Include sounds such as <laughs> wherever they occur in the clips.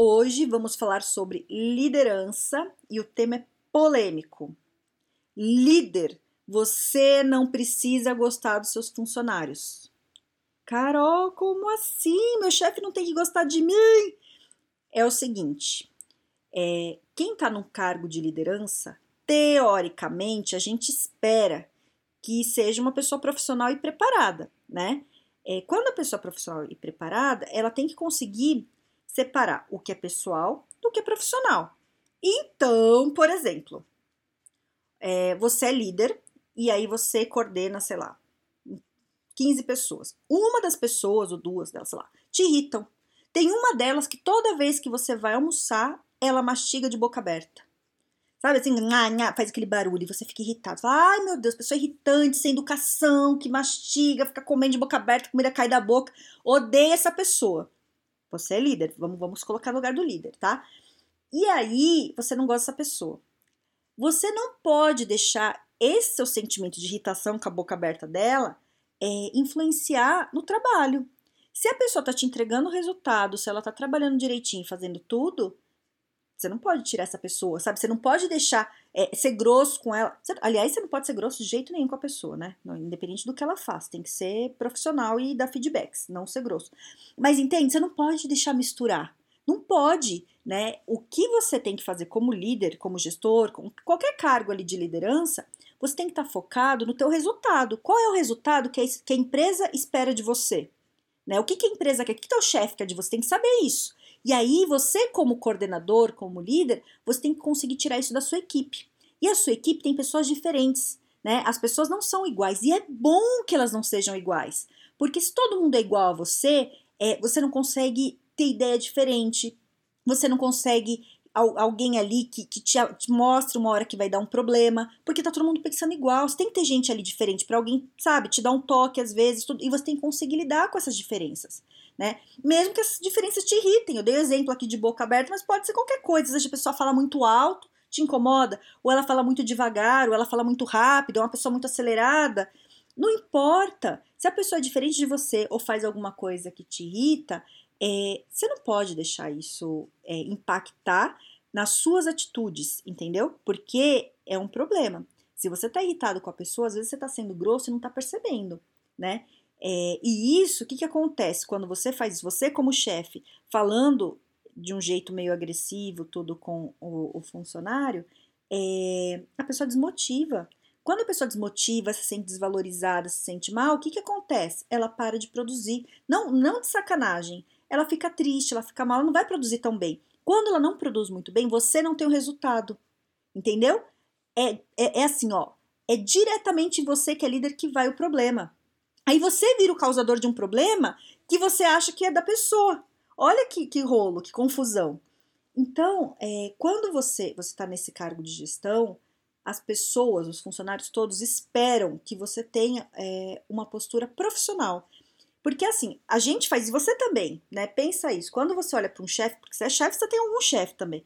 Hoje vamos falar sobre liderança e o tema é polêmico. Líder, você não precisa gostar dos seus funcionários. Carol, como assim? Meu chefe não tem que gostar de mim? É o seguinte: é, quem está num cargo de liderança, teoricamente, a gente espera que seja uma pessoa profissional e preparada, né? É, quando a pessoa é profissional e preparada, ela tem que conseguir separar o que é pessoal do que é profissional. Então, por exemplo, é, você é líder e aí você coordena, sei lá, 15 pessoas. Uma das pessoas, ou duas delas, sei lá, te irritam. Tem uma delas que toda vez que você vai almoçar, ela mastiga de boca aberta. Sabe assim, nha, nha, faz aquele barulho e você fica irritado. Fala, Ai meu Deus, pessoa irritante, sem educação, que mastiga, fica comendo de boca aberta, comida cai da boca. Odeia essa pessoa. Você é líder, vamos, vamos colocar no lugar do líder, tá? E aí, você não gosta dessa pessoa. Você não pode deixar esse seu sentimento de irritação com a boca aberta dela é, influenciar no trabalho. Se a pessoa tá te entregando o resultado, se ela tá trabalhando direitinho, fazendo tudo, você não pode tirar essa pessoa, sabe? Você não pode deixar é, ser grosso com ela. Aliás, você não pode ser grosso de jeito nenhum com a pessoa, né? Não, independente do que ela faz. Tem que ser profissional e dar feedbacks, não ser grosso. Mas entende? Você não pode deixar misturar. Não pode, né? O que você tem que fazer como líder, como gestor, com qualquer cargo ali de liderança, você tem que estar tá focado no teu resultado. Qual é o resultado que a, empresa espera de você? Né? O que, que a empresa quer? O que, que o chefe quer de você? Tem que saber isso. E aí, você, como coordenador, como líder, você tem que conseguir tirar isso da sua equipe. E a sua equipe tem pessoas diferentes, né? As pessoas não são iguais. E é bom que elas não sejam iguais. Porque se todo mundo é igual a você, é, você não consegue ter ideia diferente, você não consegue alguém ali que, que te, te, mostre uma hora que vai dar um problema, porque tá todo mundo pensando igual. Você tem que ter gente ali diferente para alguém, sabe, te dar um toque às vezes, tudo, e você tem que conseguir lidar com essas diferenças né? Mesmo que essas diferenças te irritem. Eu dei o exemplo aqui de boca aberta, mas pode ser qualquer coisa. Às vezes a pessoa fala muito alto, te incomoda, ou ela fala muito devagar, ou ela fala muito rápido, é uma pessoa muito acelerada. Não importa. Se a pessoa é diferente de você ou faz alguma coisa que te irrita, é, você não pode deixar isso é, impactar nas suas atitudes, entendeu? Porque é um problema. Se você tá irritado com a pessoa, às vezes você tá sendo grosso e não tá percebendo, né? É, e isso, o que, que acontece quando você faz isso? Você, como chefe, falando de um jeito meio agressivo, tudo com o, o funcionário, é, a pessoa desmotiva. Quando a pessoa desmotiva, se sente desvalorizada, se sente mal, o que, que acontece? Ela para de produzir. Não, não de sacanagem. Ela fica triste, ela fica mal, ela não vai produzir tão bem. Quando ela não produz muito bem, você não tem o resultado. Entendeu? É, é, é assim, ó. É diretamente você que é líder que vai o problema. Aí você vira o causador de um problema que você acha que é da pessoa. Olha que, que rolo, que confusão. Então, é, quando você está nesse cargo de gestão, as pessoas, os funcionários todos esperam que você tenha é, uma postura profissional. Porque assim, a gente faz, e você também, né? Pensa isso. Quando você olha para um chefe, porque você é chefe, você tem algum chefe também.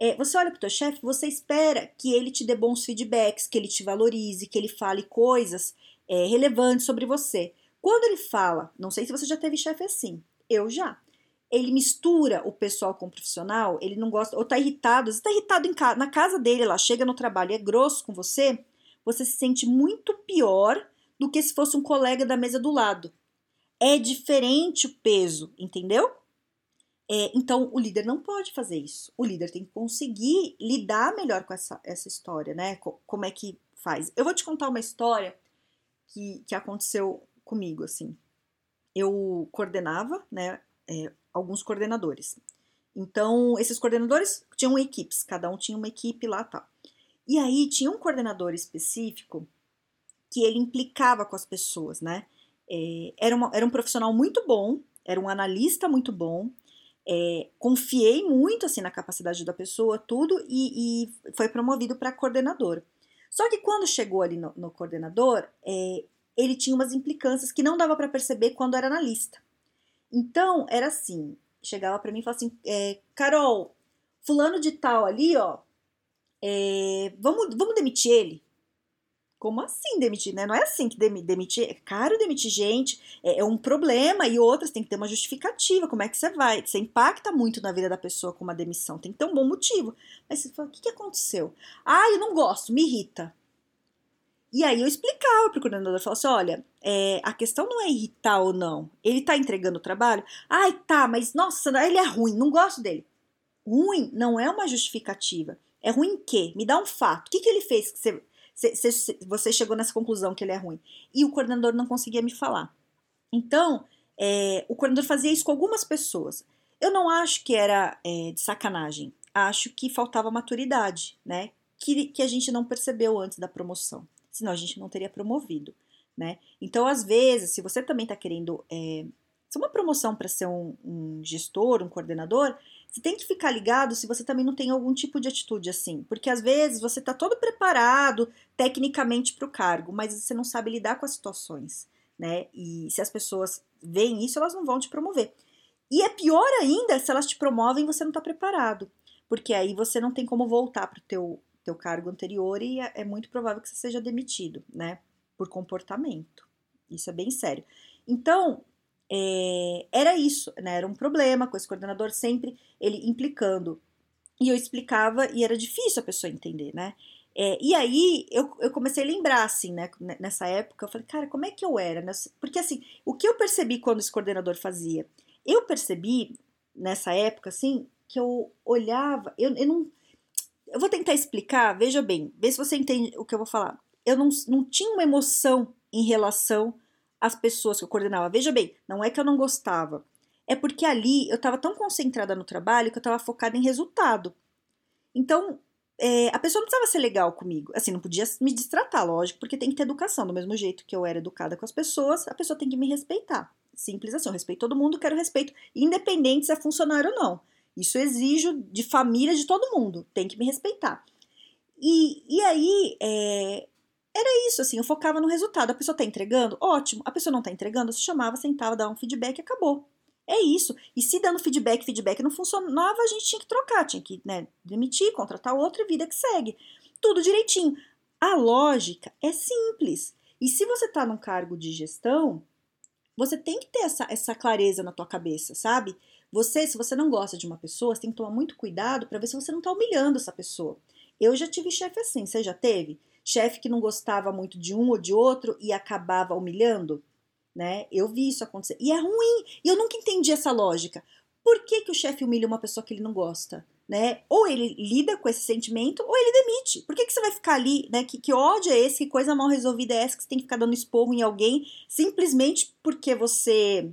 É, você olha para o teu chefe, você espera que ele te dê bons feedbacks, que ele te valorize, que ele fale coisas é, relevante sobre você. Quando ele fala, não sei se você já teve chefe assim, eu já. Ele mistura o pessoal com o profissional, ele não gosta, ou tá irritado, você tá irritado ca na casa dele, lá chega no trabalho e é grosso com você, você se sente muito pior do que se fosse um colega da mesa do lado. É diferente o peso, entendeu? É, então, o líder não pode fazer isso. O líder tem que conseguir lidar melhor com essa, essa história, né? Como é que faz? Eu vou te contar uma história que, que aconteceu comigo, assim. Eu coordenava, né, é, alguns coordenadores. Então, esses coordenadores tinham equipes, cada um tinha uma equipe lá, tal. E aí tinha um coordenador específico que ele implicava com as pessoas, né? É, era, uma, era um profissional muito bom, era um analista muito bom, é, confiei muito assim na capacidade da pessoa, tudo, e, e foi promovido para coordenador. Só que quando chegou ali no, no coordenador, é, ele tinha umas implicâncias que não dava para perceber quando era na lista. Então, era assim, chegava para mim e falava assim, é, Carol, fulano de tal ali, ó, é, vamos, vamos demitir ele? Como assim demitir, né? Não é assim que demitir, é caro demitir gente, é, é, um problema e outras tem que ter uma justificativa. Como é que você vai? Você impacta muito na vida da pessoa com uma demissão, tem que ter um bom motivo. Mas você fala, o que, que aconteceu? Ah, eu não gosto, me irrita. E aí eu explicava para o coordenador, falava assim, olha, é, a questão não é irritar ou não. Ele está entregando o trabalho? Ai, tá, mas nossa, ele é ruim, não gosto dele. Ruim não é uma justificativa. É ruim em quê? Me dá um fato. O que, que ele fez que você você chegou nessa conclusão que ele é ruim. E o coordenador não conseguia me falar. Então, é, o coordenador fazia isso com algumas pessoas. Eu não acho que era é, de sacanagem. Acho que faltava maturidade, né? Que, que a gente não percebeu antes da promoção. Senão a gente não teria promovido, né? Então, às vezes, se você também está querendo é, se uma promoção para ser um, um, gestor, um coordenador, você tem que ficar ligado se você também não tem algum tipo de atitude assim. Porque às vezes você está todo preparado tecnicamente para o cargo, mas você não sabe lidar com as situações, né? E se as pessoas veem isso, elas não vão te promover. E é pior ainda se elas te promovem e você não está preparado. Porque aí você não tem como voltar para o teu, teu cargo anterior e é, é muito provável que você seja demitido, né? Por comportamento. Isso é bem sério. Então, é, era isso, né? Era um problema com esse coordenador sempre ele implicando. E eu explicava e era difícil a pessoa entender, né? É, e aí eu, eu comecei a lembrar, assim, né? Nessa época, eu falei, cara, como é que eu era? Porque assim, o que eu percebi quando esse coordenador fazia? Eu percebi nessa época, assim, que eu olhava, eu, eu não. Eu vou tentar explicar, veja bem, vê se você entende o que eu vou falar. Eu não, não tinha uma emoção em relação as pessoas que eu coordenava. Veja bem, não é que eu não gostava, é porque ali eu estava tão concentrada no trabalho que eu estava focada em resultado. Então, é, a pessoa não precisava ser legal comigo. Assim, não podia me distratar, lógico, porque tem que ter educação. Do mesmo jeito que eu era educada com as pessoas, a pessoa tem que me respeitar. Simples assim, eu respeito todo mundo, quero respeito, independente se é funcionário ou não. Isso exijo de família de todo mundo, tem que me respeitar. E, e aí, é, era isso, assim, eu focava no resultado. A pessoa tá entregando? Ótimo. A pessoa não tá entregando? Você chamava, sentava, dava um feedback e acabou. É isso. E se dando feedback, feedback não funcionava, a gente tinha que trocar, tinha que né, demitir, contratar outro e vida que segue. Tudo direitinho. A lógica é simples. E se você tá num cargo de gestão, você tem que ter essa, essa clareza na tua cabeça, sabe? Você, se você não gosta de uma pessoa, você tem que tomar muito cuidado para ver se você não tá humilhando essa pessoa. Eu já tive chefe assim, você já teve? Chefe que não gostava muito de um ou de outro e acabava humilhando, né? Eu vi isso acontecer. E é ruim. E eu nunca entendi essa lógica. Por que, que o chefe humilha uma pessoa que ele não gosta? Né? Ou ele lida com esse sentimento, ou ele demite. Por que, que você vai ficar ali, né? Que, que ódio é esse? Que coisa mal resolvida é essa que você tem que ficar dando esporro em alguém simplesmente porque você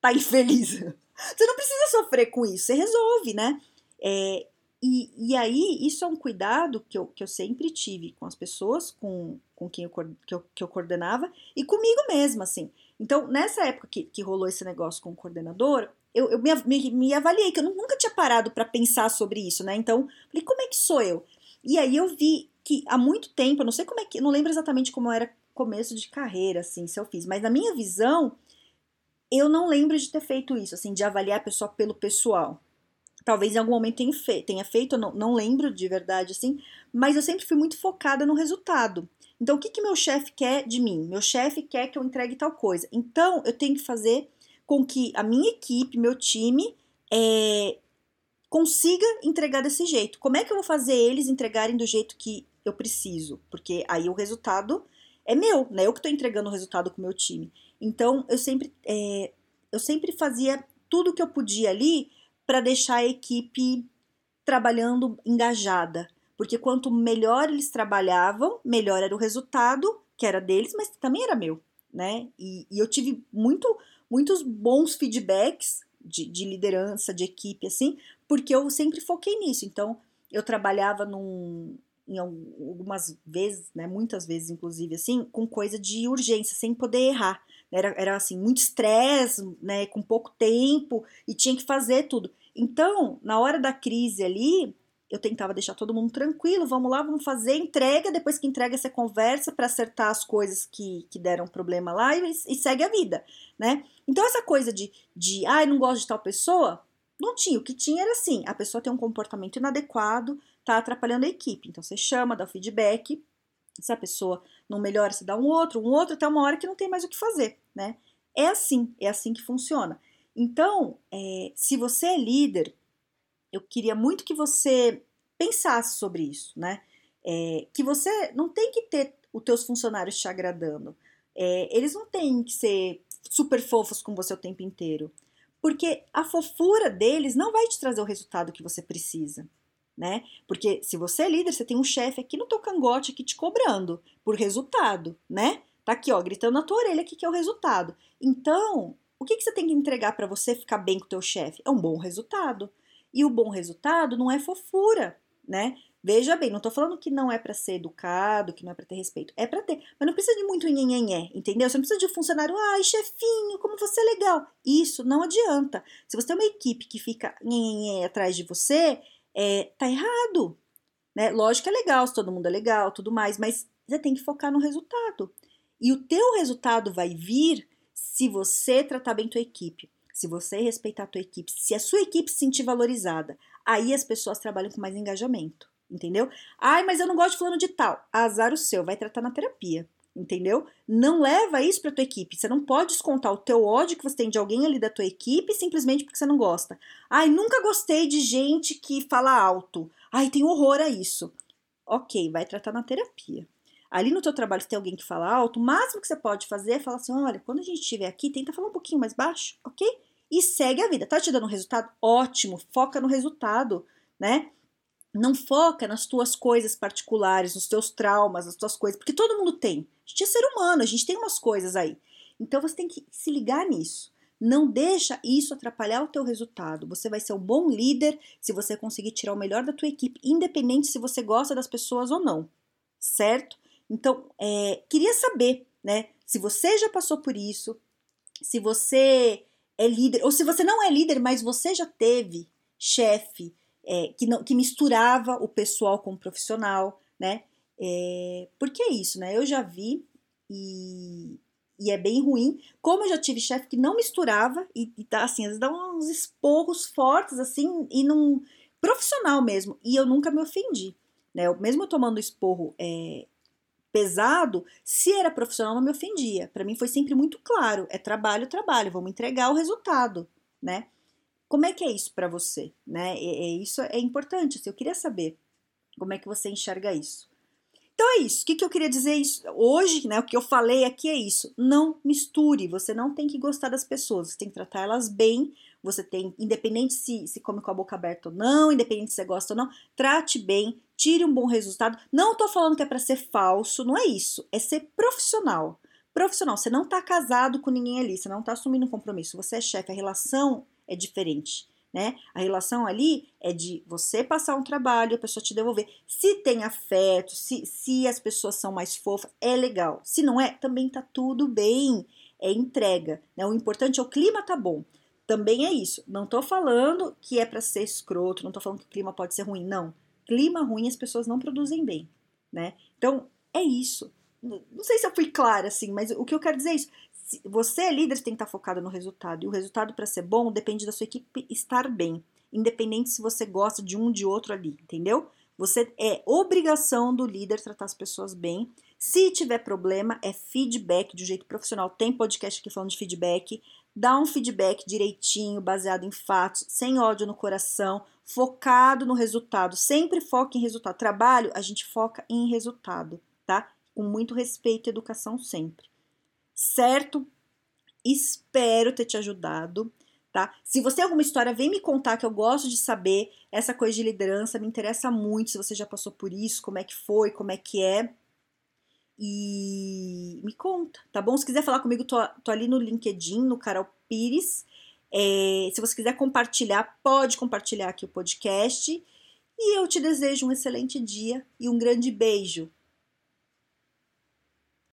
tá infeliz? <laughs> Você não precisa sofrer com isso, você resolve, né? É, e, e aí, isso é um cuidado que eu, que eu sempre tive com as pessoas com, com quem eu, que, eu, que eu coordenava e comigo mesma, assim. Então, nessa época que, que rolou esse negócio com o coordenador, eu, eu me, me, me avaliei, que eu nunca tinha parado para pensar sobre isso, né? Então, falei, como é que sou eu? E aí eu vi que há muito tempo, eu não sei como é que, não lembro exatamente como era começo de carreira, assim, se eu fiz, mas na minha visão, eu não lembro de ter feito isso, assim, de avaliar a pessoa pelo pessoal talvez em algum momento tenha, fe tenha feito, não, não lembro de verdade assim, mas eu sempre fui muito focada no resultado. Então, o que, que meu chefe quer de mim? Meu chefe quer que eu entregue tal coisa. Então, eu tenho que fazer com que a minha equipe, meu time, é, consiga entregar desse jeito. Como é que eu vou fazer eles entregarem do jeito que eu preciso? Porque aí o resultado é meu, né? Eu que estou entregando o resultado com o meu time. Então, eu sempre, é, eu sempre fazia tudo que eu podia ali para deixar a equipe trabalhando engajada. Porque quanto melhor eles trabalhavam, melhor era o resultado, que era deles, mas também era meu, né? E, e eu tive muito, muitos bons feedbacks de, de, liderança, de equipe, assim, porque eu sempre foquei nisso. Então, eu trabalhava num, em algumas vezes, né, muitas vezes, inclusive, assim, com coisa de urgência, sem poder errar. Era, era assim, muito estresse, né, com pouco tempo, e tinha que fazer tudo. Então, na hora da crise ali, eu tentava deixar todo mundo tranquilo, vamos lá, vamos fazer, entrega, depois que entrega você conversa para acertar as coisas que, que deram problema lá e, e, segue a vida, né? Então essa coisa de, de ah, não gosto de tal pessoa, não tinha, o que tinha era assim, a pessoa tem um comportamento inadequado, tá atrapalhando a equipe, então você chama, dá o feedback, se a pessoa não melhora, você dá um outro, um outro, até uma hora que não tem mais o que fazer, né? É assim, é assim que funciona. Então, é, se você é líder, eu queria muito que você pensasse sobre isso, né? É, que você não tem que ter os teus funcionários te agradando. É, eles não têm que ser super fofos com você o tempo inteiro. Porque a fofura deles não vai te trazer o resultado que você precisa. Né? Porque se você é líder, você tem um chefe aqui no teu cangote aqui te cobrando por resultado, né? Tá aqui, ó, gritando na tua orelha aqui que é o resultado. Então, o que, que você tem que entregar para você ficar bem com o teu chefe? É um bom resultado. E o bom resultado não é fofura, né? Veja bem, não tô falando que não é para ser educado, que não é para ter respeito. É para ter, mas não precisa de muito nhenhenhé, entendeu? Você não precisa de um funcionário, ai, chefinho, como você é legal. Isso não adianta. Se você tem uma equipe que fica nhenhenhé atrás de você, é, tá errado. Né? Lógico que é legal, se todo mundo é legal, tudo mais, mas você tem que focar no resultado. E o teu resultado vai vir se você tratar bem tua equipe, se você respeitar a tua equipe, se a sua equipe se sentir valorizada, aí as pessoas trabalham com mais engajamento, entendeu? Ai, mas eu não gosto de fulano de tal. Azar o seu, vai tratar na terapia, entendeu? Não leva isso para tua equipe. Você não pode descontar o teu ódio que você tem de alguém ali da tua equipe simplesmente porque você não gosta. Ai, nunca gostei de gente que fala alto. Ai, tem horror a isso. Ok, vai tratar na terapia ali no teu trabalho, se tem alguém que fala alto, o máximo que você pode fazer é falar assim: olha, quando a gente estiver aqui, tenta falar um pouquinho mais baixo, ok? E segue a vida. Tá te dando um resultado? Ótimo, foca no resultado, né? Não foca nas tuas coisas particulares, nos teus traumas, nas tuas coisas, porque todo mundo tem. A gente é ser humano, a gente tem umas coisas aí. Então você tem que se ligar nisso. Não deixa isso atrapalhar o teu resultado. Você vai ser um bom líder se você conseguir tirar o melhor da tua equipe, independente se você gosta das pessoas ou não, certo? Então, é, queria saber, né, se você já passou por isso, se você é líder, ou se você não é líder, mas você já teve chefe é, que, não, que misturava o pessoal com o profissional, né? É, porque é isso, né? Eu já vi e, e é bem ruim. Como eu já tive chefe que não misturava e, e tá assim, às vezes dá uns esporros fortes assim e não profissional mesmo. E eu nunca me ofendi, né? Eu, mesmo tomando esporro é, pesado, se era profissional não me ofendia. Para mim foi sempre muito claro, é trabalho, trabalho, vamos entregar o resultado, né? Como é que é isso para você, né? É, é, isso é importante, assim, eu queria saber como é que você enxerga isso. Então é isso. O que, que eu queria dizer isso hoje, né? O que eu falei aqui é isso. Não misture. Você não tem que gostar das pessoas. Você tem que tratar elas bem. Você tem, independente se, se come com a boca aberta ou não, independente se você gosta ou não, trate bem, tire um bom resultado. Não tô falando que é para ser falso, não é isso. É ser profissional. Profissional, você não tá casado com ninguém ali, você não tá assumindo um compromisso, você é chefe, a relação é diferente. Né? A relação ali é de você passar um trabalho a pessoa te devolver. Se tem afeto, se, se as pessoas são mais fofas, é legal. Se não é, também tá tudo bem. É entrega. Né? O importante é o clima tá bom. Também é isso. Não tô falando que é para ser escroto, não tô falando que o clima pode ser ruim, não clima ruim as pessoas não produzem bem, né? Então, é isso. Não sei se eu fui clara assim, mas o que eu quero dizer é isso. Você é líder, tem que estar focado no resultado. E o resultado, para ser bom, depende da sua equipe estar bem. Independente se você gosta de um de outro ali, entendeu? Você é obrigação do líder tratar as pessoas bem. Se tiver problema, é feedback de um jeito profissional. Tem podcast aqui falando de feedback. Dá um feedback direitinho, baseado em fatos, sem ódio no coração focado no resultado. Sempre foca em resultado. Trabalho, a gente foca em resultado, tá? Com muito respeito e educação sempre. Certo? Espero ter te ajudado, tá? Se você tem alguma história, vem me contar que eu gosto de saber. Essa coisa de liderança me interessa muito. Se você já passou por isso, como é que foi, como é que é. E me conta, tá bom? Se quiser falar comigo, tô, tô ali no LinkedIn, no Carol Pires. É, se você quiser compartilhar, pode compartilhar aqui o podcast. E eu te desejo um excelente dia e um grande beijo.